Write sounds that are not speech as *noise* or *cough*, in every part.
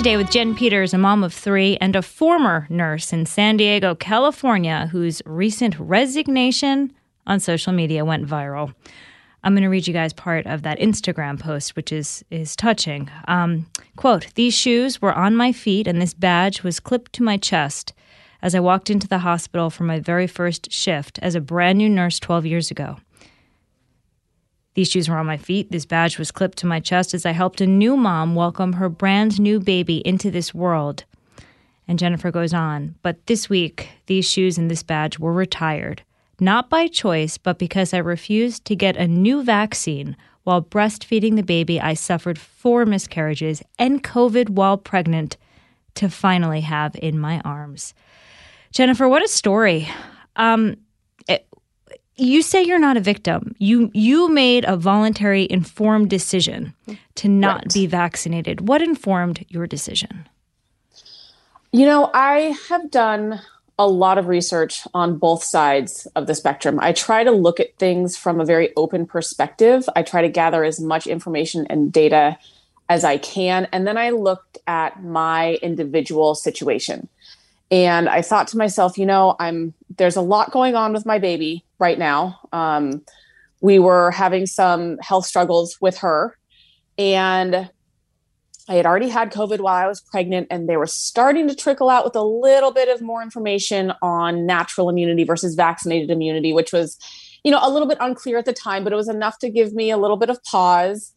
Today with Jen Peters, a mom of three and a former nurse in San Diego, California, whose recent resignation on social media went viral. I'm going to read you guys part of that Instagram post, which is is touching. Um, quote: These shoes were on my feet, and this badge was clipped to my chest as I walked into the hospital for my very first shift as a brand new nurse 12 years ago. These shoes were on my feet. This badge was clipped to my chest as I helped a new mom welcome her brand new baby into this world. And Jennifer goes on, but this week, these shoes and this badge were retired, not by choice, but because I refused to get a new vaccine. While breastfeeding the baby, I suffered four miscarriages and COVID while pregnant to finally have in my arms. Jennifer, what a story. Um, you say you're not a victim. You you made a voluntary informed decision to not Right. be vaccinated. What informed your decision? You know, I have done a lot of research on both sides of the spectrum. I try to look at things from a very open perspective. I try to gather as much information and data as I can. And then I looked at my individual situation. And I thought to myself, you know, I'm there's a lot going on with my baby right now. Um, we were having some health struggles with her. And I had already had COVID while I was pregnant, and they were starting to trickle out with a little bit of more information on natural immunity versus vaccinated immunity, which was, you know, a little bit unclear at the time, but it was enough to give me a little bit of pause.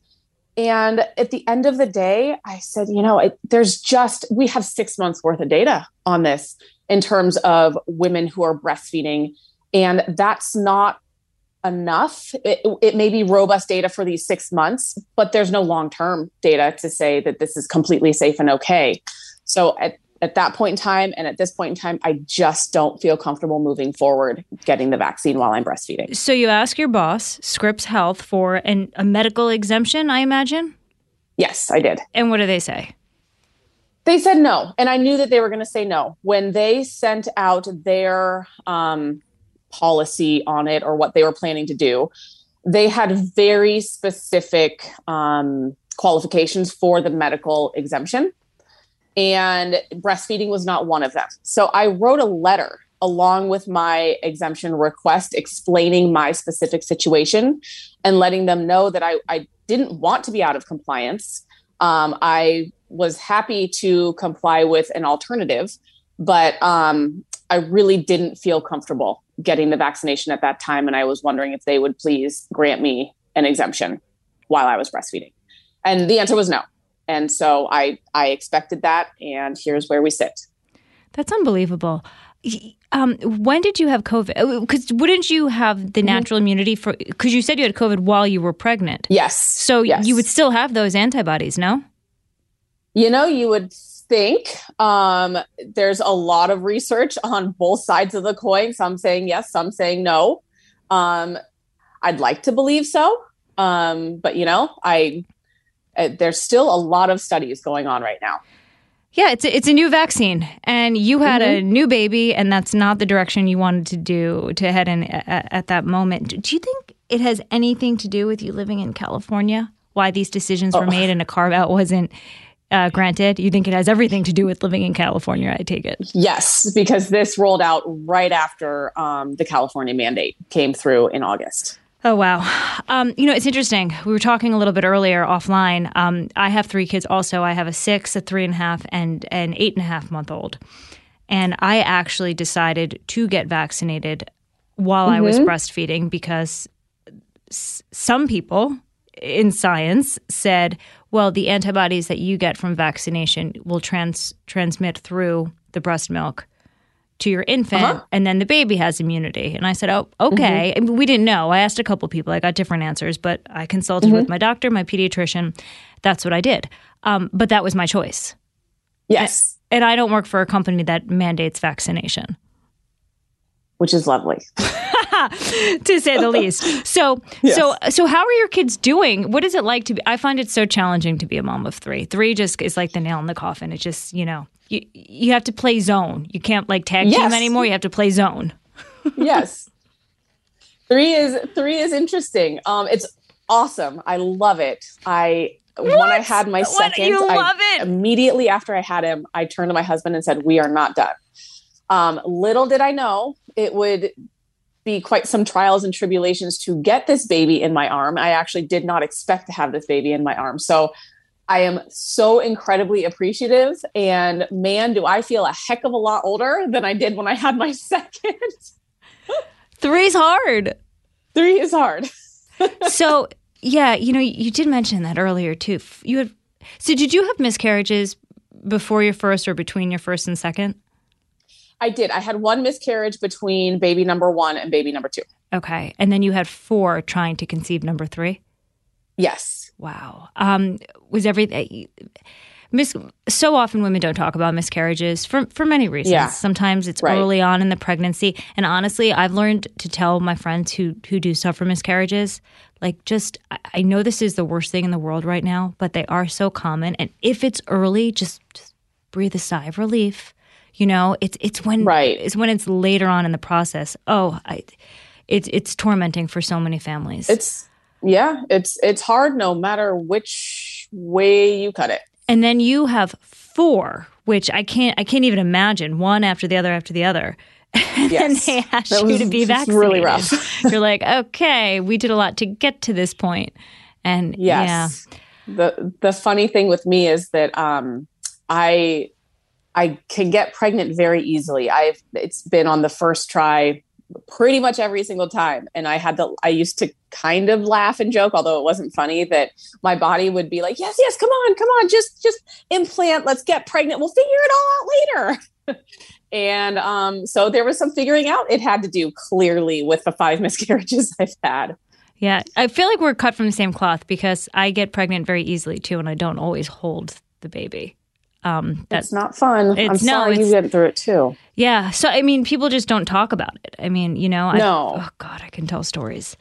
And at the end of the day, I said, you know, it, there's just, we have six months worth of data on this in terms of women who are breastfeeding. And that's not enough. It, it may be robust data for these six months, but there's no long term data to say that this is completely safe and okay. So at, at that point in time and at this point in time, I just don't feel comfortable moving forward getting the vaccine while I'm breastfeeding. So you ask your boss, Scripps Health, for an, a medical exemption, I imagine. Yes, I did. And what do they say? They said no. And I knew that they were going to say no. When they sent out their um, policy on it or what they were planning to do, they had very specific um, qualifications for the medical exemption. And breastfeeding was not one of them. So I wrote a letter along with my exemption request explaining my specific situation and letting them know that I, I didn't want to be out of compliance. Um, I was happy to comply with an alternative, but um, I really didn't feel comfortable getting the vaccination at that time. And I was wondering if they would please grant me an exemption while I was breastfeeding. And the answer was no. And so I, I expected that. And here's where we sit. That's unbelievable. Um, when did you have COVID? Because wouldn't you have the natural immunity for? Because you said you had COVID while you were pregnant. Yes. So yes. you would still have those antibodies, no? You know, you would think um, there's a lot of research on both sides of the coin. Some saying yes, some saying no. Um, I'd like to believe so, um, but you know, I uh, there's still a lot of studies going on right now. Yeah, it's a, it's a new vaccine, and you had a new baby, and that's not the direction you wanted to do to head in at, at that moment. Do- Do you think it has anything to do with you living in California? Why these decisions were made and a carve out wasn't uh, granted? You think it has everything to do with living in California? I take it. Yes, because this rolled out right after um, the California mandate came through in August. Oh wow! Um, you know it's interesting. We were talking a little bit earlier offline. Um, I have three kids. Also, I have a six, a three and a half, and an eight and a half month old. And I actually decided to get vaccinated while I was breastfeeding because s- some people in science said well, the antibodies that you get from vaccination will trans transmit through the breast milk to your infant, uh-huh. and then the baby has immunity. And I said, oh, okay. Mm-hmm. we didn't know. I asked a couple people. I got different answers, but I consulted mm-hmm. with my doctor, my pediatrician. That's what I did. Um, but that was my choice. Yes. And, and I don't work for a company that mandates vaccination which is lovely *laughs* to say the least. So, yes. so, so, how are your kids doing? What is it like to be? I find it so challenging to be a mom of three. Three just is like the nail in the coffin. It just, you know, you you have to play zone. You can't like tag yes. team anymore. You have to play zone. *laughs* yes, three is three is interesting. Um, it's awesome. I love it. I what? when I had my second, I, immediately after I had him, I turned to my husband and said, "We are not done." Um, little did I know it would be quite some trials and tribulations to get this baby in my arm. I actually did not expect to have this baby in my arm. So I am so incredibly appreciative. And man, do I feel a heck of a lot older than I did when I had my *laughs* second. Three's hard. Three is hard. *laughs* so, yeah, you know, you did mention that earlier too. You had, so did you have miscarriages before your first or between your first and second? I did. I had one miscarriage between baby number one and baby number two. Okay. And then you had four trying to conceive number three? Yes. Wow. Um, was everything. Mis- so often women don't talk about miscarriages for for many reasons. Yeah. Sometimes it's right. early on in the pregnancy, and honestly, I've learned to tell my friends who who do suffer miscarriages, like just I know this is the worst thing in the world right now, but they are so common, and if it's early, just, just breathe a sigh of relief. You know, it's it's when right. it's when it's later on in the process. Oh, I, it's it's tormenting for so many families. It's yeah, it's it's hard no matter which way you cut it. And then you have four, which I can't I can't even imagine one after the other after the other. *laughs* and yes. then they ask that you to be vaccinated. Really rough. *laughs* You're like, okay, we did a lot to get to this. And yes. yeah. The the funny thing with me is that um I I can get pregnant very easily. I've it's been on the first try pretty much every single time and I had to I used to kind of laugh and joke although it wasn't funny that my body would be like yes yes come on come on just just implant let's get pregnant we'll figure it all out later. *laughs* and um so there was some figuring out it had to do clearly with the five *laughs* miscarriages I've had. Yeah, I feel like we're cut from the same cloth because I get pregnant very easily too and I don't always hold the baby. Um, that's not fun. I'm sorry no, you went through it too. Yeah. So I mean, people just don't talk about it. I mean, you know, no. I, oh God, I can tell stories.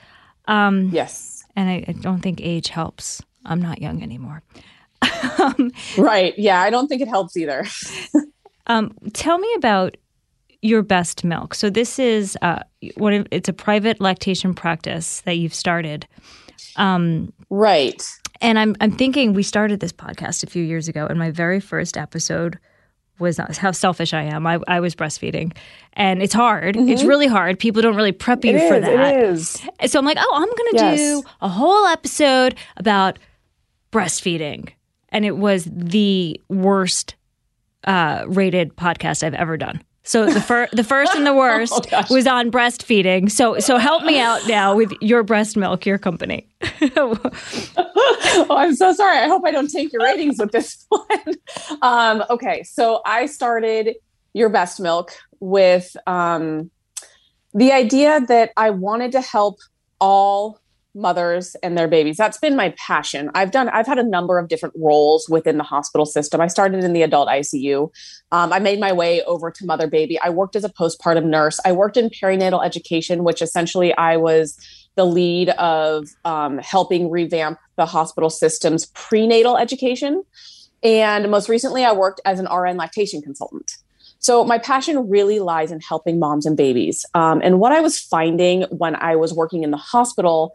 Um, yes. And I, I, don't think age helps. I'm not young anymore. um, *laughs* right. Yeah. I don't think it helps either. *laughs* um, tell me about your best milk. So this is uh, what it's a private lactation practice that you've started. Um, right. And I'm I'm thinking we started this podcast a few years ago, and my very first episode was how selfish I am. I, I was breastfeeding, and it's hard. Mm-hmm. It's really hard. People don't really prep you it for is, that. It is. So I'm like, oh, I'm going to yes. do a whole episode about breastfeeding, and it was the worst uh, rated podcast I've ever done. So the fir- the first and the *laughs* worst oh, was on breastfeeding. So so help me out now with your breast milk, your company. oh, *laughs* I'm so sorry. I hope I don't take your ratings with this *laughs* one. Um, okay, so I started your best milk with um, the idea that I wanted to help all mothers and their babies. That's been my passion. I've done, I've had a number of different roles within the hospital system. I started in the adult ICU. Um, I made my way over to mother baby. I worked as a postpartum nurse. I worked in perinatal education, which essentially I was the lead of um, helping revamp the hospital system's prenatal education. And most recently, I worked as an RN lactation consultant. So my passion really lies in helping moms and babies. Um, and what I was finding when I was working in the hospital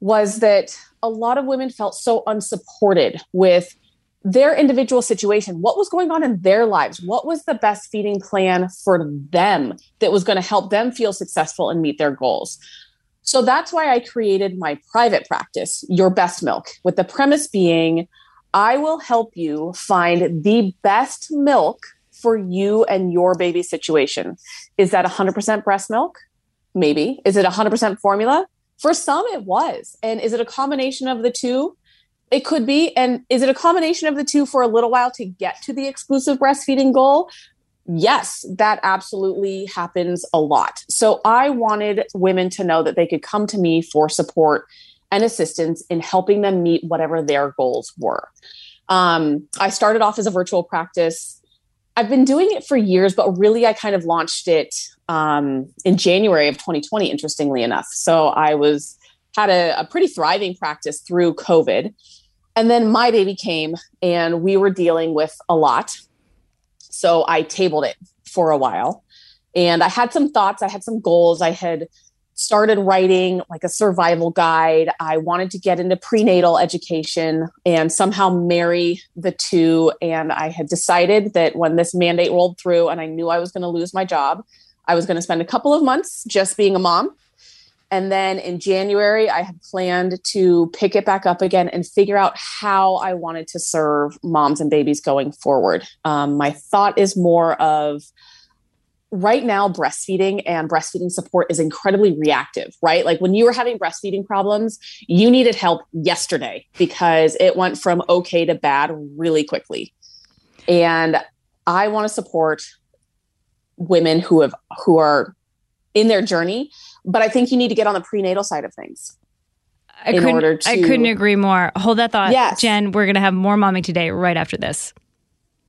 was that a lot of women felt so unsupported with their individual situation. What was going on in their lives? What was the best feeding plan for them that was going to help them feel successful and meet their goals? So that's why I created my private practice, Your Best Milk, with the premise being I will help you find the best milk for you and your baby situation. Is that 100% breast milk? Maybe. Is it 100% formula? For some, it was. And is it a combination of the two? It could be. And is it a combination of the two for a little while to get to the exclusive breastfeeding goal? Yes, that absolutely happens a lot. So I wanted women to know that they could come to me for support and assistance in helping them meet whatever their goals were. Um, I started off as a virtual practice. I've been doing it for years, but really I kind of launched it um, in January of 2020, interestingly enough. So I was had a, a pretty thriving practice through COVID. And then my baby came and we were dealing with a lot. So I tabled it for a while. And I had some thoughts, I had some goals. I had started writing like a survival guide. I wanted to get into prenatal education and somehow marry the two. And I had decided that when this mandate rolled through and I knew I was going to lose my job, I was going to spend a couple of months just being a mom and then in January, I had planned to pick it back up again and figure out how I wanted to serve moms and babies going forward. Um, my thought is more of right now, breastfeeding and breastfeeding support is incredibly reactive, right? Like when you were having breastfeeding problems, you needed help yesterday because it went from okay to bad really quickly. And I want to support women who have who are in their journey but I think you need to get on the prenatal side of things. I in couldn't, order to, I couldn't agree more. Hold that thought, yes. Jen. We're going to have more mommy today right after this.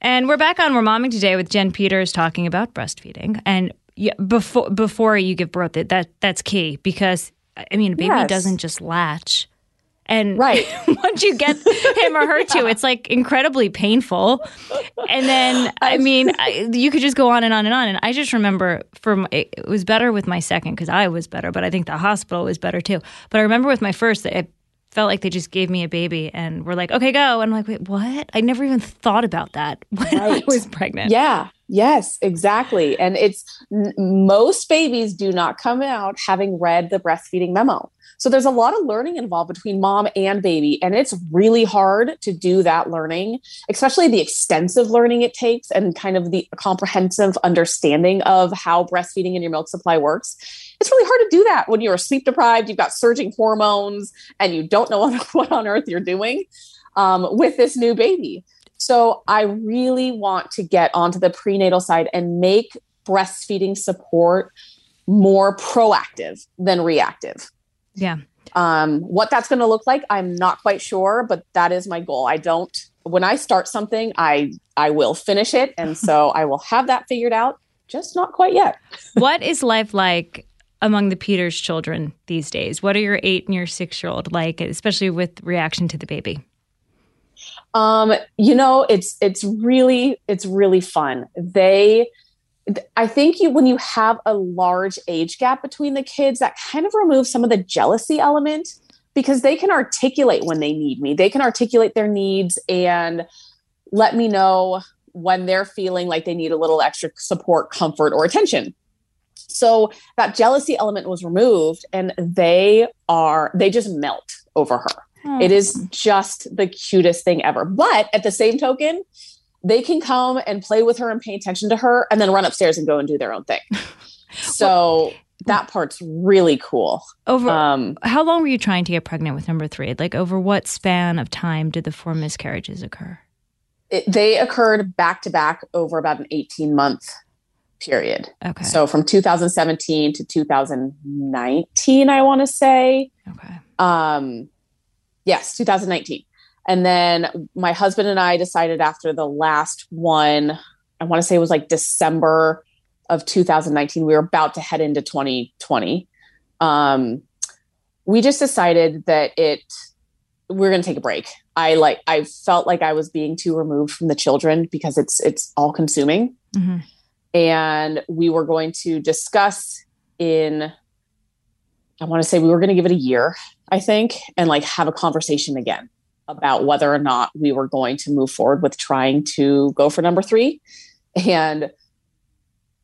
And we're back on We're Momming today with Jen Peters talking about breastfeeding. And yeah, before before you give birth, that, that that's key because I mean, a baby yes. doesn't just latch. And right. *laughs* once you get him or her to, it's like incredibly painful. And then, I mean, *laughs* I, you could just go on and on and on. And I just remember from it was better with my second because I was better, but I think the hospital was better too. But I remember with my first, it felt like they just gave me a baby and were like, okay, go. And I'm like, wait, what? I never even thought about that *laughs* when right. I was pregnant. Yeah. Yes, exactly. And it's n- most babies do not come out having read the breastfeeding memo. So there's a lot of learning involved between mom and baby. And it's really hard to do that learning, especially the extensive learning it takes and kind of the comprehensive understanding of how breastfeeding and your milk supply works. It's really hard to do that when you're sleep deprived, you've got surging hormones, and you don't know *laughs* what on earth you're doing um, with this new baby. So I really want to get onto the prenatal side and make breastfeeding support more proactive than reactive. Yeah. Um, what that's going to look like, I'm not quite sure, but that is my goal. I don't. When I start something, I I will finish it, and so *laughs* I will have that figured out. Just not quite yet. *laughs* what is life like among the Peters children these days? What are your eight and your six year old like, especially with reaction to the baby? Um, you know, it's it's really it's really fun. They I think you when you have a large age gap between the kids, that kind of removes some of the jealousy element because they can articulate when they need me. They can articulate their needs and let me know when they're feeling like they need a little extra support, comfort, or attention. So that jealousy element was removed and they are they just melt over her. Hmm. It is just the cutest thing ever. But at the same token, they can come and play with her and pay attention to her and then run upstairs and go and do their own thing. *laughs* So well, that part's really cool. Over um, how long were you trying to get pregnant with number three? Like over what span of time did the four miscarriages occur? It, they occurred back to back over about an 18 month period. Okay. So from 2017 to 2019, I want to say. Okay. Um, Yes, 2019. And then my husband and I decided after the last one, I want to say it was like December of 2019, we were about to head into 2020. Um, we just decided that it we're going to take a break. I like I felt like I was being too removed from the children because it's it's all consuming. Mm-hmm. And we were going to discuss in I want to say we were going to give it a year, I think, and like have a conversation again about whether or not we were going to move forward with trying to go for number three. And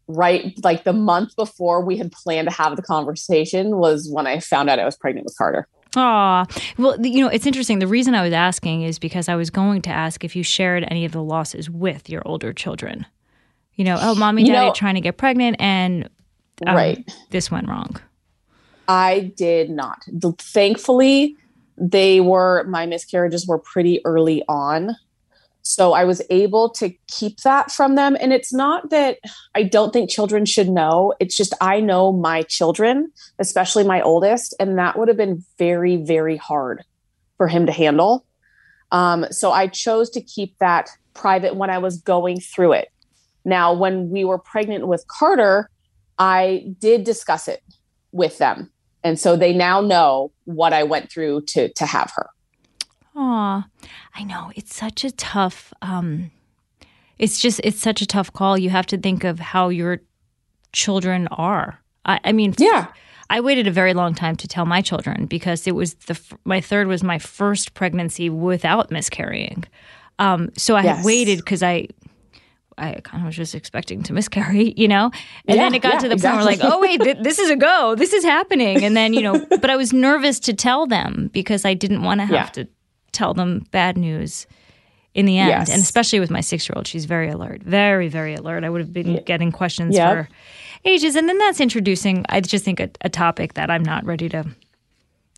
right like the month before we had planned to have the conversation was when I found out I was pregnant with Carter. Ah, well, you know, it's interesting. The reason I was asking is because I was going to ask if you shared any of the losses with your older children. You know, oh, mommy, daddy know, trying to get pregnant, and um, right, this went wrong. I did not. Thankfully, they were my miscarriages were pretty early on. So I was able to keep that from them. And it's not that I don't think children should know. It's just I know my children, especially my oldest, and that would have been very, very hard for him to handle. Um, so I chose to keep that private when I was going through it. Now, when we were pregnant with Carter, I did discuss it with them. And so they now know what I went through to to have her. Aw, I know it's such a tough. Um, it's just it's such a tough call. You have to think of how your children are. I, I mean, yeah. I waited a very long time to tell my children because it was the my third was my first pregnancy without miscarrying. Um, so I yes. waited because I I kind of was just expecting to miscarry, *laughs* you know? And yeah, then it got yeah, to the exactly. point where like, oh wait, th- this is a go. This is happening. And then, you know, *laughs* but I was nervous to tell them because I didn't want to have yeah. to tell them bad news in the end. Yes. And especially with my six year old, she's very alert, very, very alert. I would have been getting questions yep. for ages. And then that's introducing, I just think, a, a topic that I'm not ready to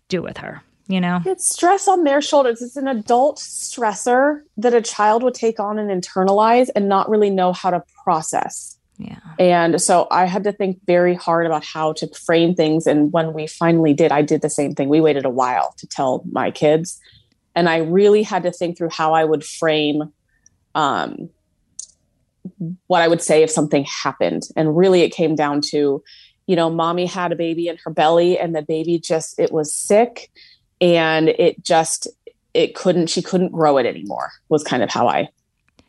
do with her you know? It's stress on their shoulders. It's an adult stressor that a child would take on and internalize and not really know how to process. Yeah. And so i had to think very hard about how to frame things. And when we finally did i did the same thing. We waited a while to tell my kids. And I really had to think through how I would frame um, what I would say if something happened. And really, it came down to, you know, mommy had a baby in her belly, and the baby just it was sick, and it just it couldn't she couldn't grow it anymore. Was kind of how I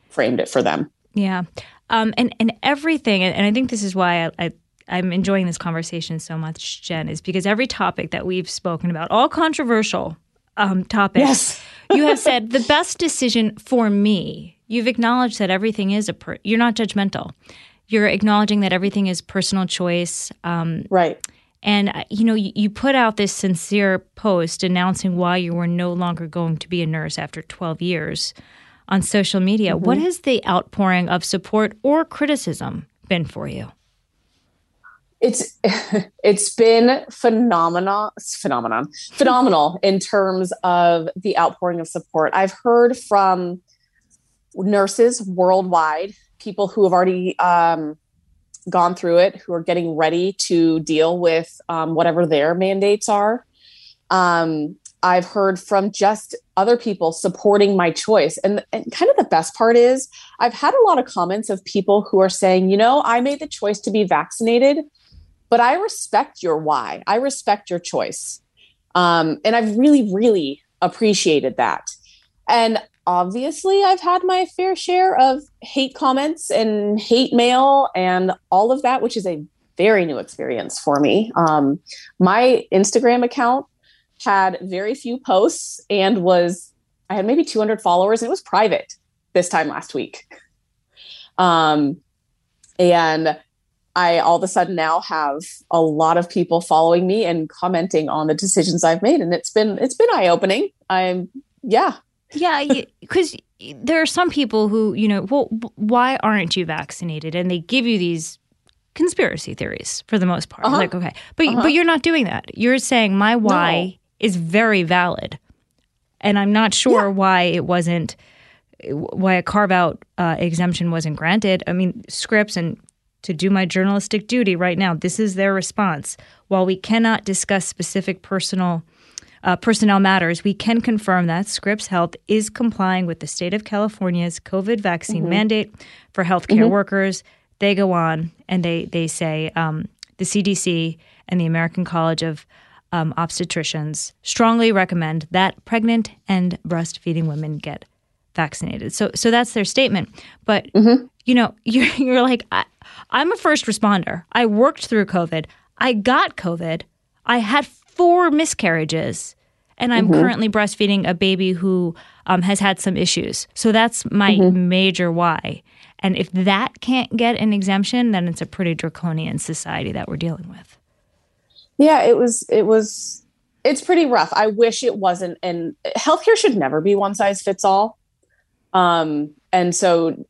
framed it for them. Yeah, um, and and everything, and I think this is why I, I I'm enjoying this conversation so much, Jen, is because every topic that we've spoken about, all controversial, um, topic. Yes. you have *laughs* said the best decision for me. You've acknowledged that everything is a. Per- you're not judgmental. You're acknowledging that everything is personal choice. Um, right. And uh, you know, you, you put out this sincere post announcing why you were no longer going to be a nurse after 12 years on social media. Mm-hmm. What has the outpouring of support or criticism been for you? it's *laughs* it's been phenomenal phenomenon phenomenal *laughs* in terms of the outpouring of support i've heard from nurses worldwide people who have already um, gone through it who are getting ready to deal with um, whatever their mandates are um, i've heard from just other people supporting my choice and, and kind of the best part is i've had a lot of comments of people who are saying you know i made the choice to be vaccinated but I respect your why. I respect your choice. Um, and I've really, really appreciated that. And obviously, I've had my fair share of hate comments and hate mail and all of that, which is a very new experience for me. Um, my Instagram account had very few posts and was, I had maybe 200 followers and it was private this time last week. Um, and I all of a sudden now have a lot of people following me and commenting on the decisions I've made, and it's been it's been eye opening. I'm yeah, yeah, because there are some people who you know, well, why aren't you vaccinated? And they give you these conspiracy theories for the most part. Uh-huh. Like okay, but uh-huh. but you're not doing that. You're saying my why no. is very valid, and I'm not sure yeah. why it wasn't why a carve out uh, exemption wasn't granted. I mean, Scripps and to do my journalistic duty right now. This is their response. While we cannot discuss specific personal uh, personnel matters, we can confirm that Scripps Health is complying with the state of California's COVID vaccine mm-hmm. mandate for healthcare mm-hmm. workers. They go on and they they say um, the CDC and the American College of um, Obstetricians strongly recommend that pregnant and breastfeeding women get vaccinated. So so that's their statement. But mm-hmm. you know, *laughs* you're, you're like I, I'm a first responder. I worked through COVID. I got COVID. I had four miscarriages and I'm Mm-hmm. currently breastfeeding a baby who um, has had some issues. So that's my Mm-hmm. major why. And if that can't get an exemption, then it's a pretty draconian society that we're dealing with. Yeah, it was it was it's pretty rough. I wish it wasn't and healthcare should never be one size fits all. Um and so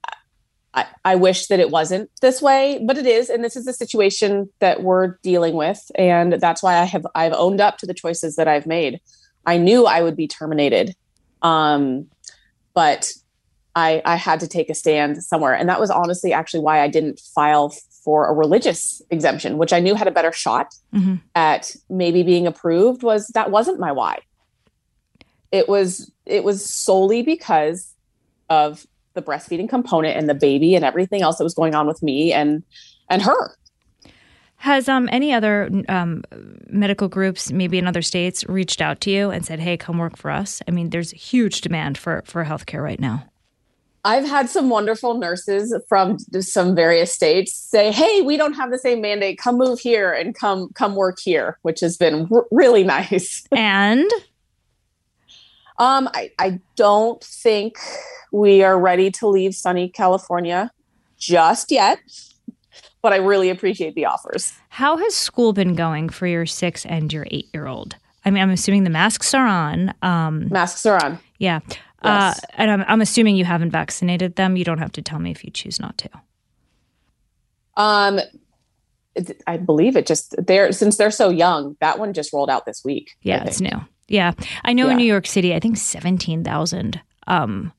I, I wish that it wasn't this way, but it is, and this is the situation that we're dealing with, and that's why I have I've owned up to the choices that I've made. I knew I would be terminated, um, but I I had to take a stand somewhere, and that was honestly actually why I didn't file for a religious exemption, which I knew had a better shot Mhm. at maybe being approved. Was that wasn't my why? It was it was solely because of the breastfeeding component and the baby and everything else that was going on with me and and her. Has um, any other um, medical groups, maybe in other states, reached out to you and said, "Hey, come work for us"? I mean, there's huge demand for for healthcare right now. I've had some wonderful nurses from some various states say, "Hey, we don't have the same mandate. Come move here and come come work here," which has been r- really *laughs* nice. And Um, I, I don't think we are ready to leave sunny California just yet, but I really appreciate the offers. how has school been going for your six and your eight year old? I mean, I'm assuming the masks are on. Um, Masks are on. yeah. Uh, and I'm, I'm assuming you haven't vaccinated them. You don't have to tell me if you choose not to. Um, I believe it just they're since they're so young. That one just rolled out this week. Yeah, it's new. Yeah. I know in New York City, I think 17,000 um,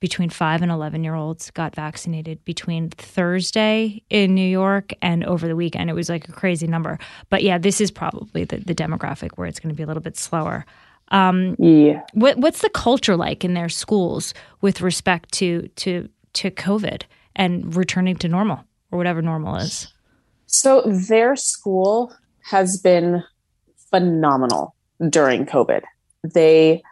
between five and 11 year olds got vaccinated between Thursday in New York and over the weekend. It was like a crazy number. But yeah, this is probably the, the demographic where it's going to be a little bit slower. Um, Yeah. what, what's the culture like in their schools with respect to, to, to COVID and returning to normal or whatever normal is? So their school has been phenomenal during COVID. They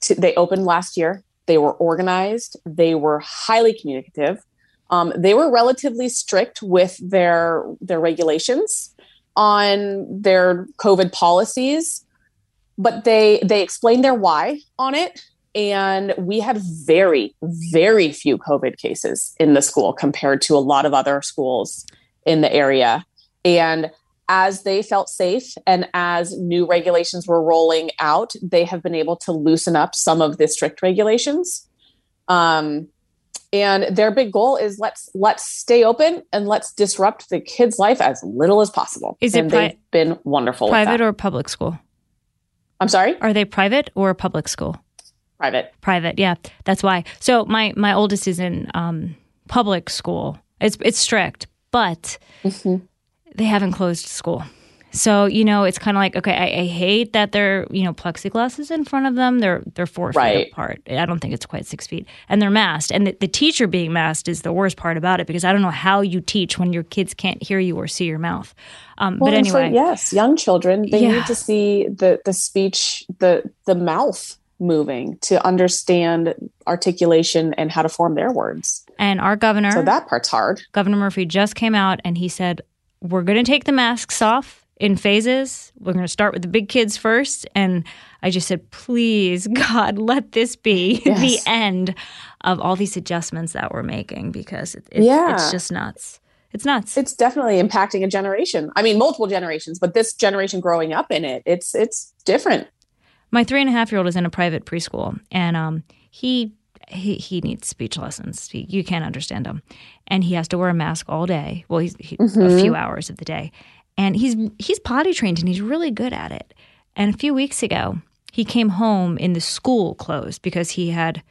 t- they opened last year. They were organized. They were highly communicative. Um, they were relatively strict with their their regulations on their COVID policies, but they they explained their why on it. And we had very very few COVID cases in the school compared to a lot of other schools in the area. And as they felt safe and as new regulations were rolling out, they have been able to loosen up some of the strict regulations. Um, and their big goal is let's let's stay open and let's disrupt the kid's life as little as possible. Is it and pri- they've been wonderful. with Private or public school? I'm sorry, Are they private or public school? private. private yeah that's why so my my oldest is in um public school it's it's strict but Mm-hmm. They haven't closed school so you know it's kind of like okay I, I hate that they're you know plexiglass is in front of them they're they're four Right. feet apart i don't think it's quite six feet and they're masked and the, the teacher being masked is the worst part about it because i don't know how you teach when your kids can't hear you or see your mouth um, Well, but and for- anyway yes, young children they Yeah. need to see the the speech, the the mouth moving to understand articulation and how to form their words. and our governor So that part's hard. Governor Murphy just came out and he said, We're going to take the masks off in phases. We're going to start with the big kids first. And I just said, Please, *laughs* God, let this be Yes. the end of all these adjustments that we're making because it, it's, Yeah. it's just nuts. It's nuts. It's definitely impacting a generation. I mean, multiple generations, but this generation growing up in it, it's it's different. My three and a half year old is in a private preschool, and um, he he he needs speech lessons. He, you can't understand him, and he has to wear a mask all day. Well, he's he, a mm-hmm. few hours of the day, and he's he's potty trained and he's really good at it. And a few weeks ago, he came home in the school clothes because he had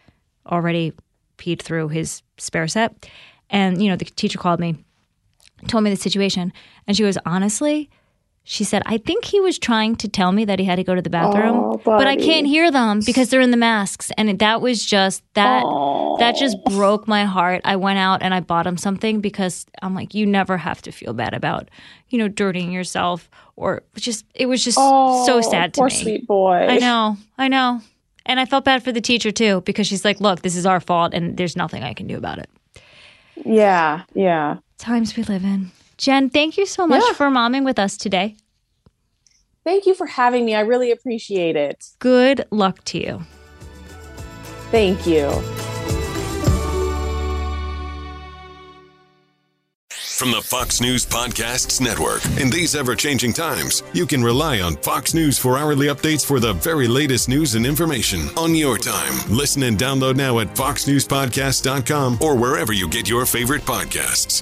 already peed through his spare set. And you know, the teacher called me, told me the situation, and she goes, honestly. She said, I think he was trying to tell me that he had to go to the bathroom, Oh, but I can't hear them because they're in the masks. And that was just that that just broke my heart. I went out and I bought him something because I'm like, you never have to feel bad about, you know, dirtying yourself or just it was just so sad to Oh, poor me. sweet boy. I know, I know. And I felt bad for the teacher too because she's like, look, this is our fault and there's nothing I can do about it. Yeah, yeah. Times we live in. Jen, thank you so much Yeah. for momming with us today. Thank you for having me. I really appreciate it. Good luck to you. Thank you. From the Fox News Podcasts Network. In these ever changing times, you can rely on Fox News for hourly updates for the very latest news and information on your time. Listen and download now at foxnewspodcast.com or wherever you get your favorite podcasts.